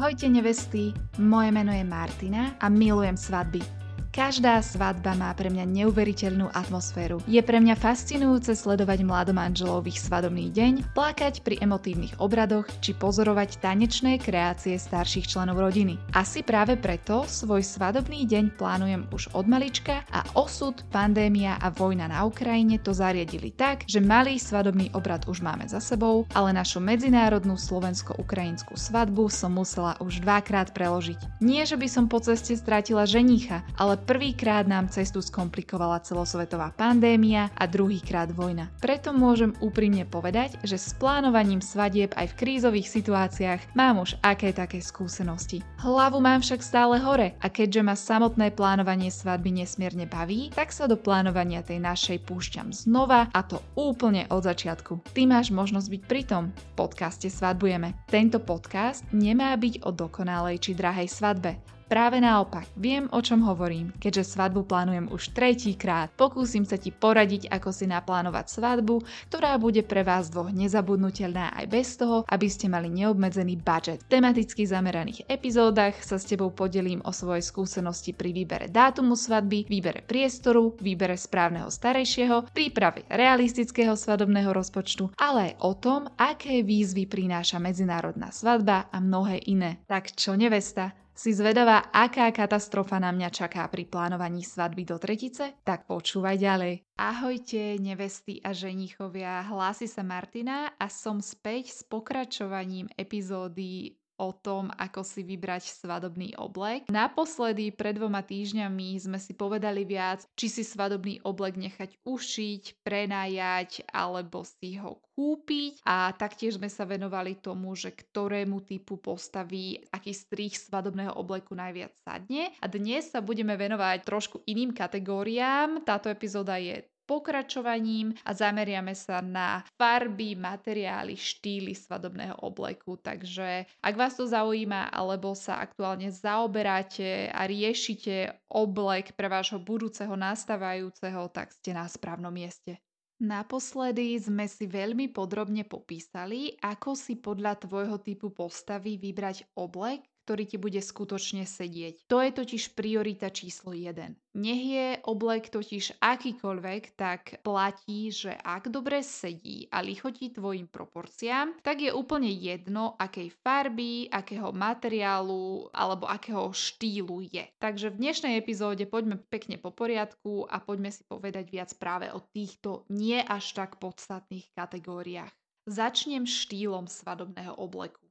Ahojte nevesty, moje meno je Martina a milujem svadby. Každá svadba má pre mňa neuveriteľnú atmosféru. Je pre mňa fascinujúce sledovať mladomanželov ich svadobný deň, plakať pri emotívnych obradoch či pozorovať tanečné kreácie starších členov rodiny. Asi práve preto svoj svadobný deň plánujem už od malička a osud, pandémia a vojna na Ukrajine to zariadili tak, že malý svadobný obrad už máme za sebou, ale našu medzinárodnú slovensko-ukrajinskú svadbu som musela už dvakrát preložiť. Nie, že by som po ceste strátila ženicha, ale prvýkrát nám cestu skomplikovala celosvetová pandémia a druhýkrát vojna. Preto môžem úprimne povedať, že s plánovaním svadieb aj v krízových situáciách mám už aké také skúsenosti. Hlavu mám však stále hore a keďže ma samotné plánovanie svadby nesmierne baví, tak sa do plánovania tej našej púšťam znova a to úplne od začiatku. Ty máš možnosť byť pritom. V podcaste Svadbujeme. Tento podcast nemá byť o dokonalej či drahej svadbe. Práve naopak, viem o čom hovorím, keďže svadbu plánujem už tretíkrát. Pokúsim sa ti poradiť, ako si naplánovať svadbu, ktorá bude pre vás dvoch nezabudnutelná aj bez toho, aby ste mali neobmedzený budget. V tematicky zameraných epizódach sa s tebou podelím o svoje skúsenosti pri výbere dátumu svadby, výbere priestoru, výbere správneho starejšieho, príprave realistického svadobného rozpočtu, ale aj o tom, aké výzvy prináša medzinárodná svadba a mnohé iné. Tak čo nevesta, si zvedavá, aká katastrofa na mňa čaká pri plánovaní svadby do tretice? Tak počúvaj ďalej. Ahojte, nevesty a ženichovia, hlási sa Martina a som späť s pokračovaním epizódy o tom, ako si vybrať svadobný oblek. Naposledy pred dvoma týždňami sme si povedali viac, či si svadobný oblek nechať ušiť, prenajať alebo si ho kúpiť a taktiež sme sa venovali tomu, že ktorému typu postaví aký strih svadobného obleku najviac sadne. A dnes sa budeme venovať trošku iným kategóriám. Táto epizóda je pokračovaním a zameriame sa na farby, materiály, štýly svadobného obleku. Takže ak vás to zaujíma alebo sa aktuálne zaoberáte a riešite oblek pre vášho budúceho nastávajúceho, tak ste na správnom mieste. Naposledy sme si veľmi podrobne popísali, ako si podľa tvojho typu postavy vybrať oblek, ktorý ti bude skutočne sedieť. To je totiž priorita číslo 1. Nech je oblek totiž akýkoľvek, tak platí, že ak dobre sedí a lichotí tvojim proporciám, tak je úplne jedno, akej farby, akého materiálu alebo akého štýlu je. Takže v dnešnej epizóde poďme pekne po poriadku a poďme si povedať viac práve o týchto nie až tak podstatných kategóriách. Začnem štýlom svadobného obleku.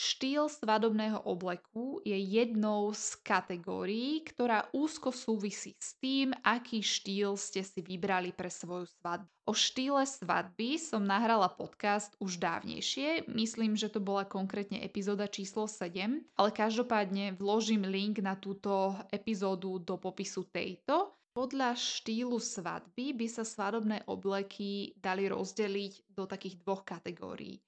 Štýl svadobného obleku je jednou z kategórií, ktorá úzko súvisí s tým, aký štýl ste si vybrali pre svoju svadbu. O štýle svadby som nahrala podcast už dávnejšie, myslím, že to bola konkrétne epizóda číslo 7, ale každopádne vložím link na túto epizódu do popisu tejto. Podľa štýlu svadby by sa svadobné obleky dali rozdeliť do takých dvoch kategórií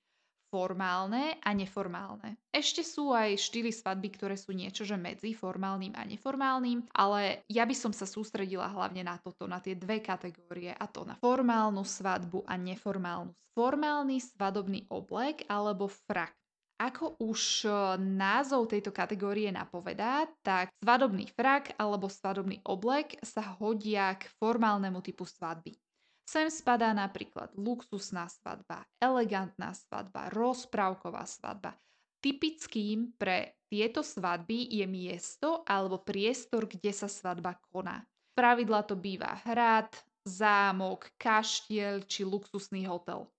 formálne a neformálne. Ešte sú aj štýly svadby, ktoré sú niečo, že medzi formálnym a neformálnym, ale ja by som sa sústredila hlavne na toto, na tie dve kategórie a to na formálnu svadbu a neformálnu. Formálny svadobný oblek alebo frak. Ako už e, názov tejto kategórie napovedá, tak svadobný frak alebo svadobný oblek sa hodia k formálnemu typu svadby. Sem spadá napríklad luxusná svadba, elegantná svadba, rozprávková svadba. Typickým pre tieto svadby je miesto alebo priestor, kde sa svadba koná. Pravidla to býva hrad, zámok, kaštiel či luxusný hotel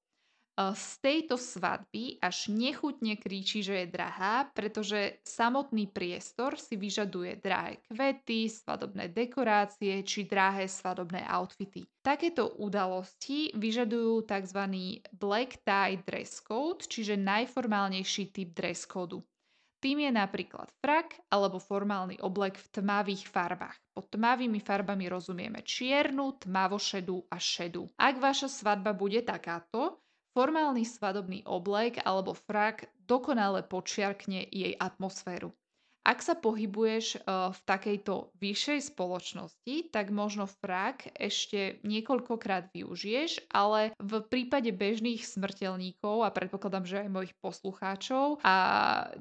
z tejto svadby až nechutne kričí, že je drahá, pretože samotný priestor si vyžaduje drahé kvety, svadobné dekorácie či drahé svadobné outfity. Takéto udalosti vyžadujú tzv. black tie dress code, čiže najformálnejší typ dress code. Tým je napríklad frak alebo formálny oblek v tmavých farbách. Pod tmavými farbami rozumieme čiernu, tmavošedú a šedú. Ak vaša svadba bude takáto, Formálny svadobný oblek alebo frak dokonale počiarkne jej atmosféru. Ak sa pohybuješ uh, v takejto vyššej spoločnosti, tak možno frak ešte niekoľkokrát využiješ, ale v prípade bežných smrteľníkov a predpokladám, že aj mojich poslucháčov a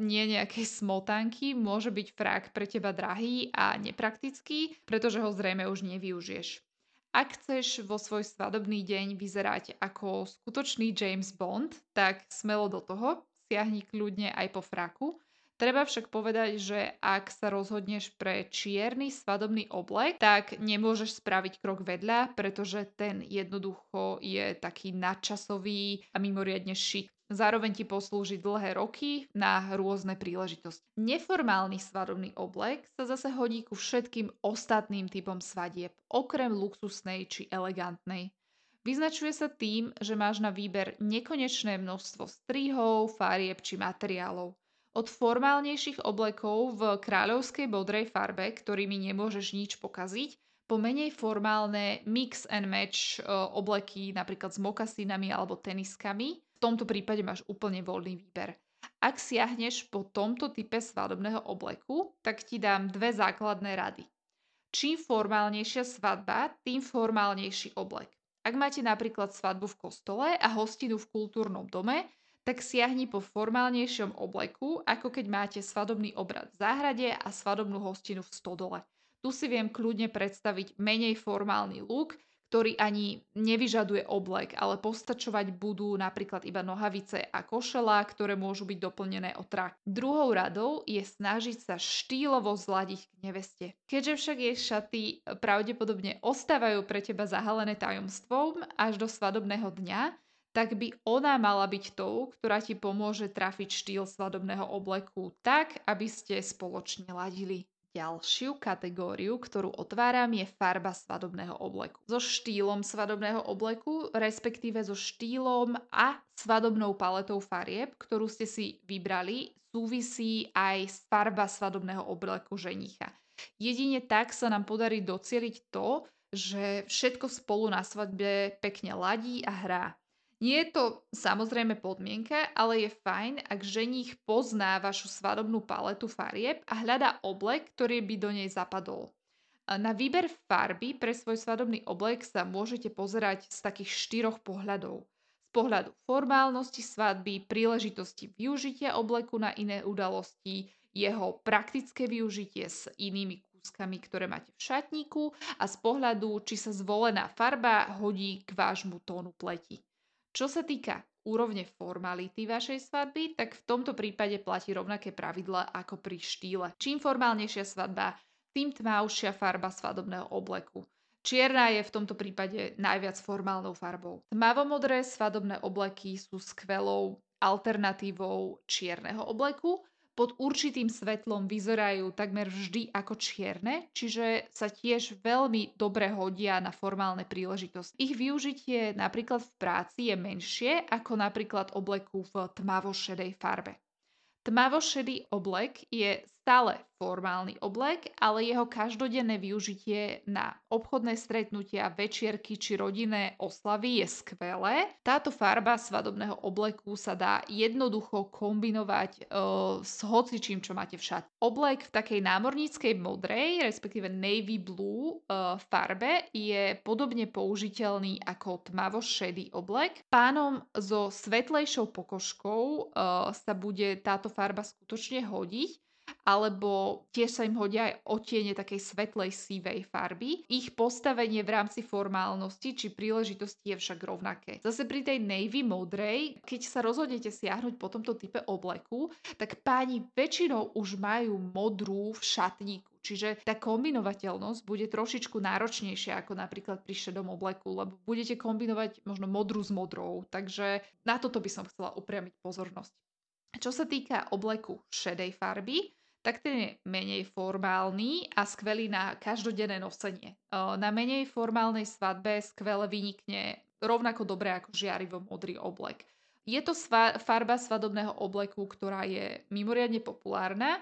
nie nejakej smotanky, môže byť frak pre teba drahý a nepraktický, pretože ho zrejme už nevyužiješ. Ak chceš vo svoj svadobný deň vyzerať ako skutočný James Bond, tak smelo do toho, siahni kľudne aj po fraku, Treba však povedať, že ak sa rozhodneš pre čierny svadobný oblek, tak nemôžeš spraviť krok vedľa, pretože ten jednoducho je taký nadčasový a mimoriadne šik. Zároveň ti poslúži dlhé roky na rôzne príležitosti. Neformálny svadobný oblek sa zase hodí ku všetkým ostatným typom svadieb, okrem luxusnej či elegantnej. Vyznačuje sa tým, že máš na výber nekonečné množstvo strihov, farieb či materiálov. Od formálnejších oblekov v kráľovskej bodrej farbe, ktorými nemôžeš nič pokaziť, po menej formálne mix and match e, obleky napríklad s mokasinami alebo teniskami. Tomto prípade máš úplne voľný výber. Ak siahneš po tomto type svadobného obleku, tak ti dám dve základné rady. Čím formálnejšia svadba, tým formálnejší oblek. Ak máte napríklad svadbu v kostole a hostinu v kultúrnom dome, tak siahni po formálnejšom obleku, ako keď máte svadobný obrad v záhrade a svadobnú hostinu v stodole. Tu si viem kľudne predstaviť menej formálny look, ktorý ani nevyžaduje oblek, ale postačovať budú napríklad iba nohavice a košela, ktoré môžu byť doplnené o trak. Druhou radou je snažiť sa štýlovo zladiť k neveste. Keďže však jej šaty pravdepodobne ostávajú pre teba zahalené tajomstvom až do svadobného dňa, tak by ona mala byť tou, ktorá ti pomôže trafiť štýl svadobného obleku tak, aby ste spoločne ladili. Ďalšiu kategóriu, ktorú otváram, je farba svadobného obleku. So štýlom svadobného obleku, respektíve so štýlom a svadobnou paletou farieb, ktorú ste si vybrali, súvisí aj farba svadobného obleku ženicha. Jedine tak sa nám podarí docieliť to, že všetko spolu na svadbe pekne ladí a hrá. Nie je to samozrejme podmienka, ale je fajn, ak ženích pozná vašu svadobnú paletu farieb a hľadá oblek, ktorý by do nej zapadol. Na výber farby pre svoj svadobný oblek sa môžete pozerať z takých štyroch pohľadov. Z pohľadu formálnosti svadby, príležitosti využitia obleku na iné udalosti, jeho praktické využitie s inými kúskami, ktoré máte v šatníku a z pohľadu, či sa zvolená farba hodí k vášmu tónu pleti. Čo sa týka úrovne formality vašej svadby, tak v tomto prípade platí rovnaké pravidla ako pri štýle. Čím formálnejšia svadba, tým tmavšia farba svadobného obleku. Čierna je v tomto prípade najviac formálnou farbou. Tmavomodré svadobné obleky sú skvelou alternatívou čierneho obleku, pod určitým svetlom vyzerajú takmer vždy ako čierne, čiže sa tiež veľmi dobre hodia na formálne príležitosti. Ich využitie napríklad v práci je menšie ako napríklad obleku v tmavošedej farbe. Tmavošedý oblek je stále formálny oblek, ale jeho každodenné využitie na obchodné stretnutia, večierky či rodinné oslavy je skvelé. Táto farba svadobného obleku sa dá jednoducho kombinovať uh, s hocičím, čo máte v šat. Oblek v takej námorníckej modrej, respektíve navy blue uh, farbe je podobne použiteľný ako tmavo šedý oblek. Pánom so svetlejšou pokožkou uh, sa bude táto farba skutočne hodiť alebo tiež sa im hodia aj otiene takej svetlej sívej farby. Ich postavenie v rámci formálnosti či príležitosti je však rovnaké. Zase pri tej navy modrej, keď sa rozhodnete siahnuť po tomto type obleku, tak páni väčšinou už majú modrú v šatníku. Čiže tá kombinovateľnosť bude trošičku náročnejšia ako napríklad pri šedom obleku, lebo budete kombinovať možno modrú s modrou. Takže na toto by som chcela upriamiť pozornosť. Čo sa týka obleku šedej farby, tak ten je menej formálny a skvelý na každodenné nosenie. Na menej formálnej svadbe skvele vynikne rovnako dobre ako žiarivo modrý oblek. Je to sva- farba svadobného obleku, ktorá je mimoriadne populárna. E,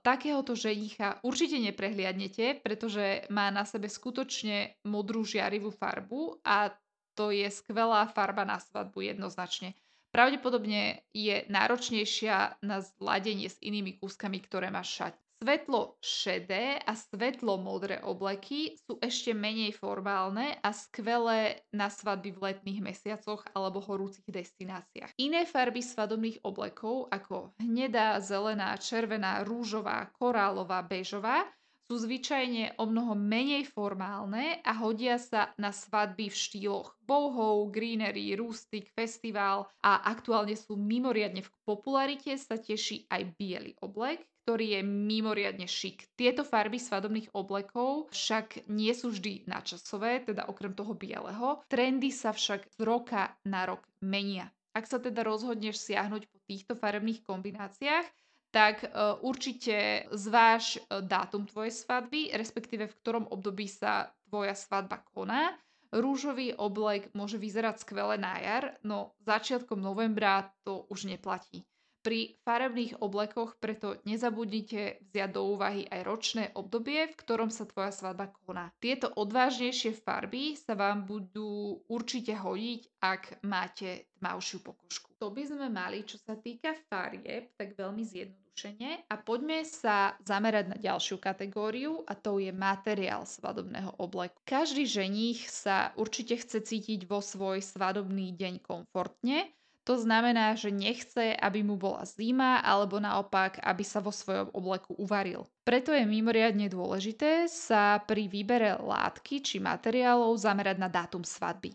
takéhoto ženicha určite neprehliadnete, pretože má na sebe skutočne modrú žiarivú farbu a to je skvelá farba na svadbu jednoznačne. Pravdepodobne je náročnejšia na zladenie s inými kúskami, ktoré máš šať. Svetlo šedé a svetlo modré obleky sú ešte menej formálne a skvelé na svadby v letných mesiacoch alebo horúcich destináciách. Iné farby svadobných oblekov ako hnedá, zelená, červená, rúžová, korálová, bežová sú zvyčajne o mnoho menej formálne a hodia sa na svadby v štýloch bohov, greenery, rustic, festival a aktuálne sú mimoriadne v popularite sa teší aj biely oblek, ktorý je mimoriadne šik. Tieto farby svadobných oblekov však nie sú vždy načasové, teda okrem toho bieleho. Trendy sa však z roka na rok menia. Ak sa teda rozhodneš siahnuť po týchto farebných kombináciách, tak uh, určite zváž uh, dátum tvojej svadby, respektíve v ktorom období sa tvoja svadba koná. Rúžový oblek môže vyzerať skvele na jar, no začiatkom novembra to už neplatí. Pri farebných oblekoch preto nezabudnite vziať do úvahy aj ročné obdobie, v ktorom sa tvoja svadba koná. Tieto odvážnejšie farby sa vám budú určite hodiť, ak máte tmavšiu pokožku. To by sme mali, čo sa týka farieb, tak veľmi zjednodušene. A poďme sa zamerať na ďalšiu kategóriu a to je materiál svadobného obleku. Každý ženích sa určite chce cítiť vo svoj svadobný deň komfortne, to znamená, že nechce, aby mu bola zima alebo naopak, aby sa vo svojom obleku uvaril. Preto je mimoriadne dôležité sa pri výbere látky či materiálov zamerať na dátum svadby.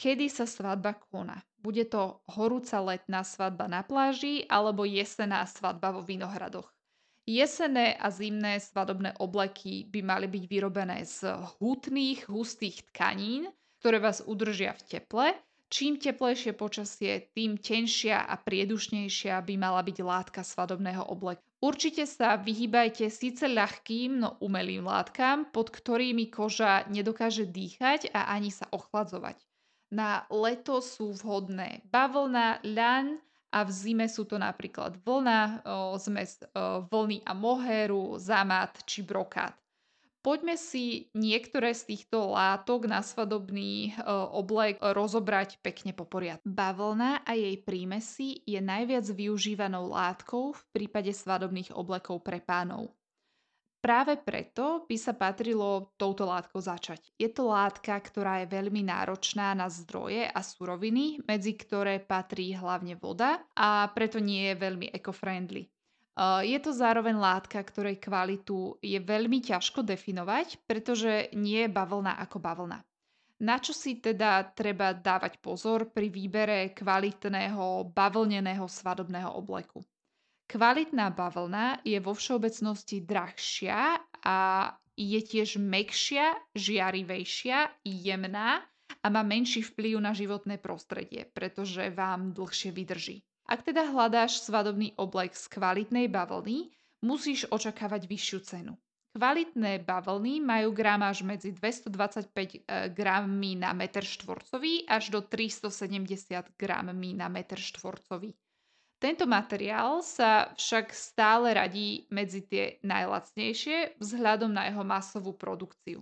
Kedy sa svadba koná? Bude to horúca letná svadba na pláži alebo jesená svadba vo vinohradoch? Jesené a zimné svadobné obleky by mali byť vyrobené z hutných, hustých tkanín, ktoré vás udržia v teple Čím teplejšie počasie, tým tenšia a priedušnejšia by mala byť látka svadobného obleku. Určite sa vyhýbajte síce ľahkým, no umelým látkam, pod ktorými koža nedokáže dýchať a ani sa ochladzovať. Na leto sú vhodné bavlna, ľan a v zime sú to napríklad vlna, zmes vlny a mohéru, zamat či brokát. Poďme si niektoré z týchto látok na svadobný e, oblek rozobrať pekne po poriadku. Bavlna a jej prímesy je najviac využívanou látkou v prípade svadobných oblekov pre pánov. Práve preto by sa patrilo touto látkou začať. Je to látka, ktorá je veľmi náročná na zdroje a suroviny, medzi ktoré patrí hlavne voda a preto nie je veľmi eco-friendly. Je to zároveň látka, ktorej kvalitu je veľmi ťažko definovať, pretože nie je bavlna ako bavlna. Na čo si teda treba dávať pozor pri výbere kvalitného bavlneného svadobného obleku? Kvalitná bavlna je vo všeobecnosti drahšia a je tiež mekšia, žiarivejšia, jemná a má menší vplyv na životné prostredie, pretože vám dlhšie vydrží. Ak teda hľadáš svadobný oblek z kvalitnej bavlny, musíš očakávať vyššiu cenu. Kvalitné bavlny majú gramáž medzi 225 e, grammi na meter štvorcový až do 370 grammi na meter štvorcový. Tento materiál sa však stále radí medzi tie najlacnejšie vzhľadom na jeho masovú produkciu.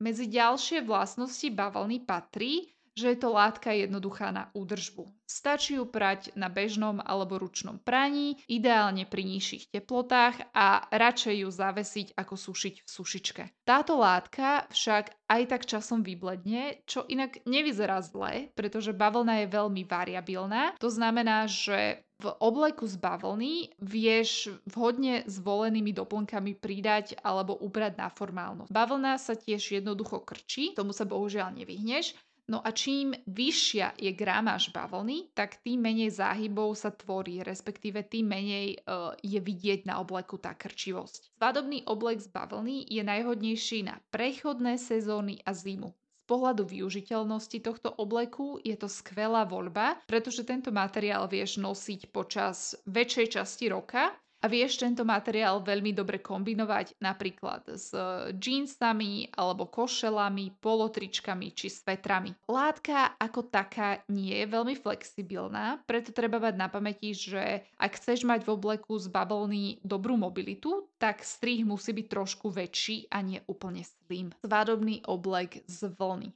Medzi ďalšie vlastnosti bavlny patrí, že je to látka jednoduchá na údržbu. Stačí ju prať na bežnom alebo ručnom praní, ideálne pri nižších teplotách a radšej ju zavesiť ako sušiť v sušičke. Táto látka však aj tak časom vybledne, čo inak nevyzerá zle, pretože bavlna je veľmi variabilná. To znamená, že v obleku z bavlny vieš vhodne zvolenými doplnkami pridať alebo ubrať na formálnosť. Bavlna sa tiež jednoducho krčí, tomu sa bohužiaľ nevyhneš, No a čím vyššia je gramáž bavlny, tak tým menej záhybov sa tvorí, respektíve tým menej uh, je vidieť na obleku tá krčivosť. Svadobný oblek z bavlny je najhodnejší na prechodné sezóny a zimu. Z pohľadu využiteľnosti tohto obleku je to skvelá voľba, pretože tento materiál vieš nosiť počas väčšej časti roka a vieš tento materiál veľmi dobre kombinovať napríklad s džínsami alebo košelami, polotričkami či svetrami. Látka ako taká nie je veľmi flexibilná, preto treba mať na pamäti, že ak chceš mať v obleku z bavlny dobrú mobilitu, tak strih musí byť trošku väčší a nie úplne slim. Svadobný oblek z vlny.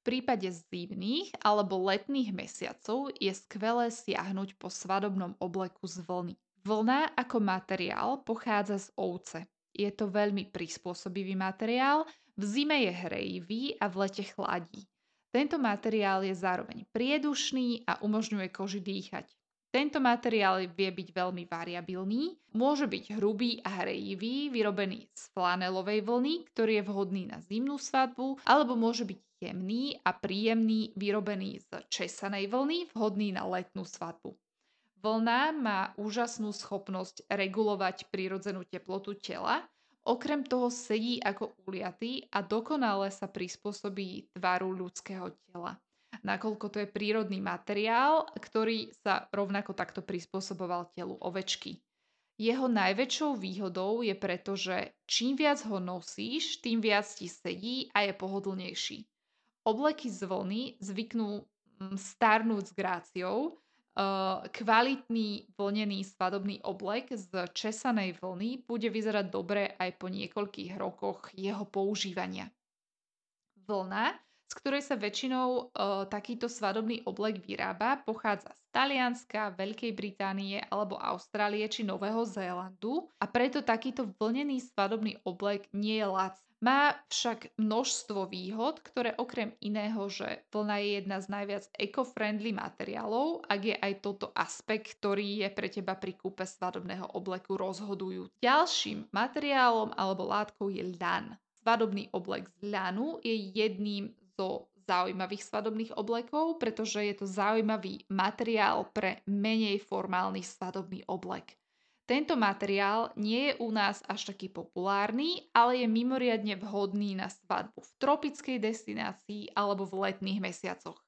prípade zimných alebo letných mesiacov je skvelé siahnuť po svadobnom obleku z vlny. Vlna ako materiál pochádza z ovce. Je to veľmi prispôsobivý materiál, v zime je hrejivý a v lete chladí. Tento materiál je zároveň priedušný a umožňuje koži dýchať. Tento materiál vie byť veľmi variabilný, môže byť hrubý a hrejivý, vyrobený z flanelovej vlny, ktorý je vhodný na zimnú svadbu, alebo môže byť jemný a príjemný, vyrobený z česanej vlny, vhodný na letnú svadbu. Vlna má úžasnú schopnosť regulovať prírodzenú teplotu tela, okrem toho sedí ako uliatý a dokonale sa prispôsobí tvaru ľudského tela nakoľko to je prírodný materiál, ktorý sa rovnako takto prispôsoboval telu ovečky. Jeho najväčšou výhodou je preto, že čím viac ho nosíš, tým viac ti sedí a je pohodlnejší. Obleky z vlny zvyknú mm, starnúť s gráciou, kvalitný vlnený svadobný oblek z česanej vlny bude vyzerať dobre aj po niekoľkých rokoch jeho používania. Vlna z ktorej sa väčšinou e, takýto svadobný oblek vyrába, pochádza z Talianska, Veľkej Británie alebo Austrálie či Nového Zélandu a preto takýto vlnený svadobný oblek nie je lac. Má však množstvo výhod, ktoré okrem iného, že vlna je jedna z najviac eco-friendly materiálov, ak je aj toto aspekt, ktorý je pre teba pri kúpe svadobného obleku rozhodujú. Ďalším materiálom alebo látkou je ľan. Svadobný oblek z ľanu je jedným zo zaujímavých svadobných oblekov, pretože je to zaujímavý materiál pre menej formálny svadobný oblek. Tento materiál nie je u nás až taký populárny, ale je mimoriadne vhodný na svadbu v tropickej destinácii alebo v letných mesiacoch.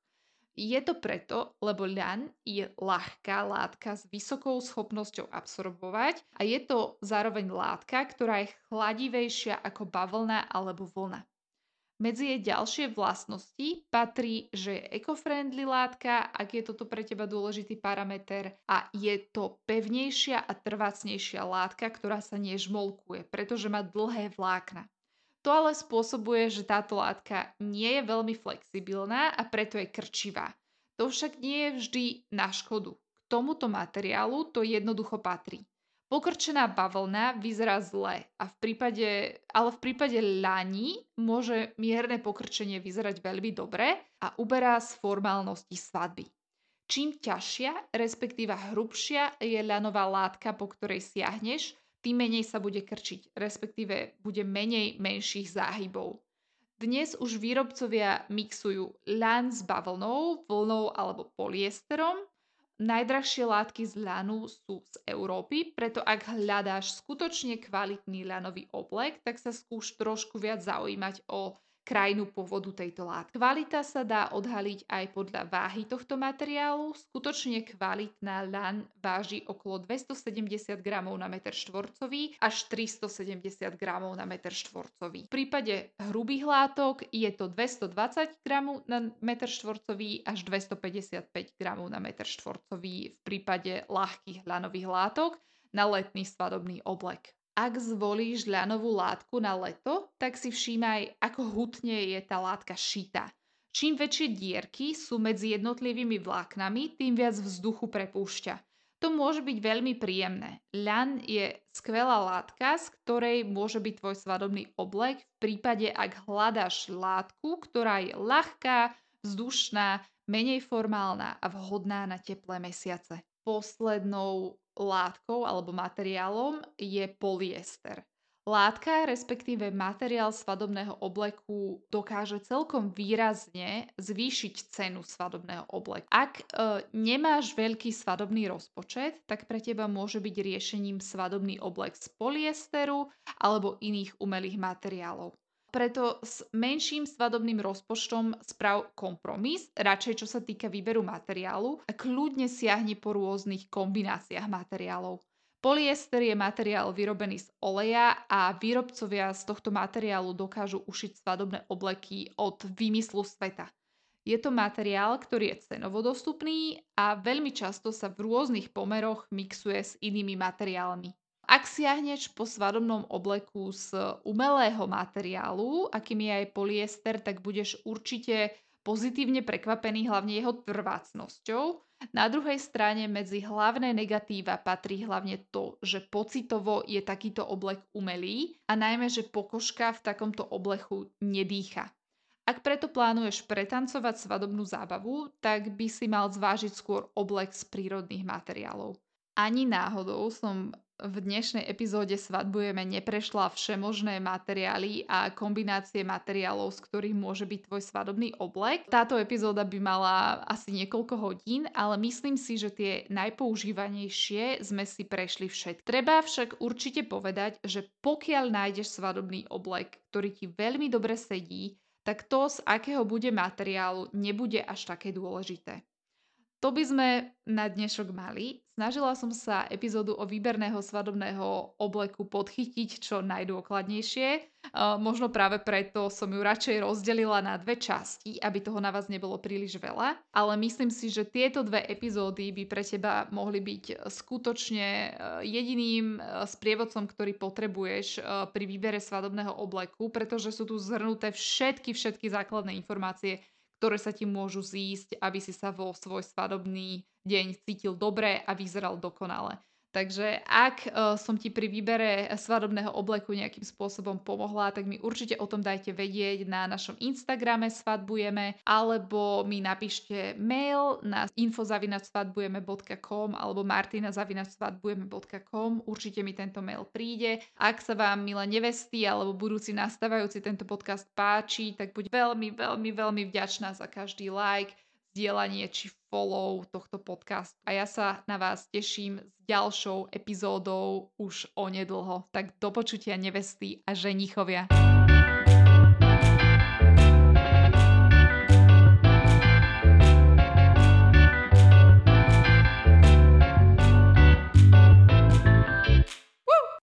Je to preto, lebo ľan je ľahká látka s vysokou schopnosťou absorbovať a je to zároveň látka, ktorá je chladivejšia ako bavlna alebo vlna. Medzi jej ďalšie vlastnosti patrí, že je eco-friendly látka, ak je toto pre teba dôležitý parameter a je to pevnejšia a trvácnejšia látka, ktorá sa nežmolkuje, pretože má dlhé vlákna. To ale spôsobuje, že táto látka nie je veľmi flexibilná a preto je krčivá. To však nie je vždy na škodu. K tomuto materiálu to jednoducho patrí. Pokrčená bavlna vyzerá zle, a v prípade, ale v prípade ľani môže mierne pokrčenie vyzerať veľmi dobre a uberá z formálnosti svadby. Čím ťažšia, respektíva hrubšia je ľanová látka, po ktorej siahneš, tým menej sa bude krčiť, respektíve bude menej menších záhybov. Dnes už výrobcovia mixujú ľan s bavlnou, vlnou alebo poliesterom Najdrahšie látky z ľanu sú z Európy, preto ak hľadáš skutočne kvalitný ľanový oblek, tak sa skúš trošku viac zaujímať o krajinu pôvodu tejto látky. Kvalita sa dá odhaliť aj podľa váhy tohto materiálu. Skutočne kvalitná ľan váži okolo 270 gramov na meter štvorcový až 370 gramov na meter štvorcový. V prípade hrubých látok je to 220 gramov na meter štvorcový až 255 gramov na meter štvorcový v prípade ľahkých ľanových látok na letný svadobný oblek. Ak zvolíš ľanovú látku na leto, tak si všímaj, ako hutne je tá látka šita. Čím väčšie dierky sú medzi jednotlivými vláknami, tým viac vzduchu prepúšťa. To môže byť veľmi príjemné. Ľan je skvelá látka, z ktorej môže byť tvoj svadobný oblek v prípade, ak hľadáš látku, ktorá je ľahká, vzdušná, menej formálna a vhodná na teplé mesiace. Poslednou látkou alebo materiálom je polyester. Látka, respektíve materiál svadobného obleku dokáže celkom výrazne zvýšiť cenu svadobného obleku. Ak e, nemáš veľký svadobný rozpočet, tak pre teba môže byť riešením svadobný oblek z polyesteru alebo iných umelých materiálov. Preto s menším svadobným rozpočtom sprav kompromis, radšej čo sa týka výberu materiálu a kľudne siahni po rôznych kombináciách materiálov. Polyester je materiál vyrobený z oleja a výrobcovia z tohto materiálu dokážu ušiť svadobné obleky od výmyslu sveta. Je to materiál, ktorý je cenovo dostupný a veľmi často sa v rôznych pomeroch mixuje s inými materiálmi. Ak siahneš po svadobnom obleku z umelého materiálu, akým je aj polyester, tak budeš určite pozitívne prekvapený hlavne jeho trvácnosťou. Na druhej strane medzi hlavné negatíva patrí hlavne to, že pocitovo je takýto oblek umelý a najmä, že pokožka v takomto oblechu nedýcha. Ak preto plánuješ pretancovať svadobnú zábavu, tak by si mal zvážiť skôr oblek z prírodných materiálov. Ani náhodou som v dnešnej epizóde Svadbujeme neprešla všemožné materiály a kombinácie materiálov, z ktorých môže byť tvoj svadobný oblek. Táto epizóda by mala asi niekoľko hodín, ale myslím si, že tie najpoužívanejšie sme si prešli všetky. Treba však určite povedať, že pokiaľ nájdeš svadobný oblek, ktorý ti veľmi dobre sedí, tak to, z akého bude materiálu, nebude až také dôležité. To by sme na dnešok mali. Snažila som sa epizódu o výberného svadobného obleku podchytiť čo najdôkladnejšie. Uh, možno práve preto som ju radšej rozdelila na dve časti, aby toho na vás nebolo príliš veľa. Ale myslím si, že tieto dve epizódy by pre teba mohli byť skutočne jediným sprievodcom, ktorý potrebuješ pri výbere svadobného obleku, pretože sú tu zhrnuté všetky, všetky základné informácie, ktoré sa ti môžu zísť, aby si sa vo svoj svadobný deň cítil dobre a vyzeral dokonale. Takže ak uh, som ti pri výbere svadobného obleku nejakým spôsobom pomohla, tak mi určite o tom dajte vedieť na našom Instagrame svadbujeme, alebo mi napíšte mail na info.svadbujeme.com alebo martina.svadbujeme.com. Určite mi tento mail príde. Ak sa vám, milé nevesty alebo budúci nastávajúci tento podcast páči, tak buď veľmi, veľmi, veľmi vďačná za každý like, zdieľanie či follow tohto podcastu. A ja sa na vás teším s ďalšou epizódou už onedlho. Tak do počutia nevesty a ženichovia.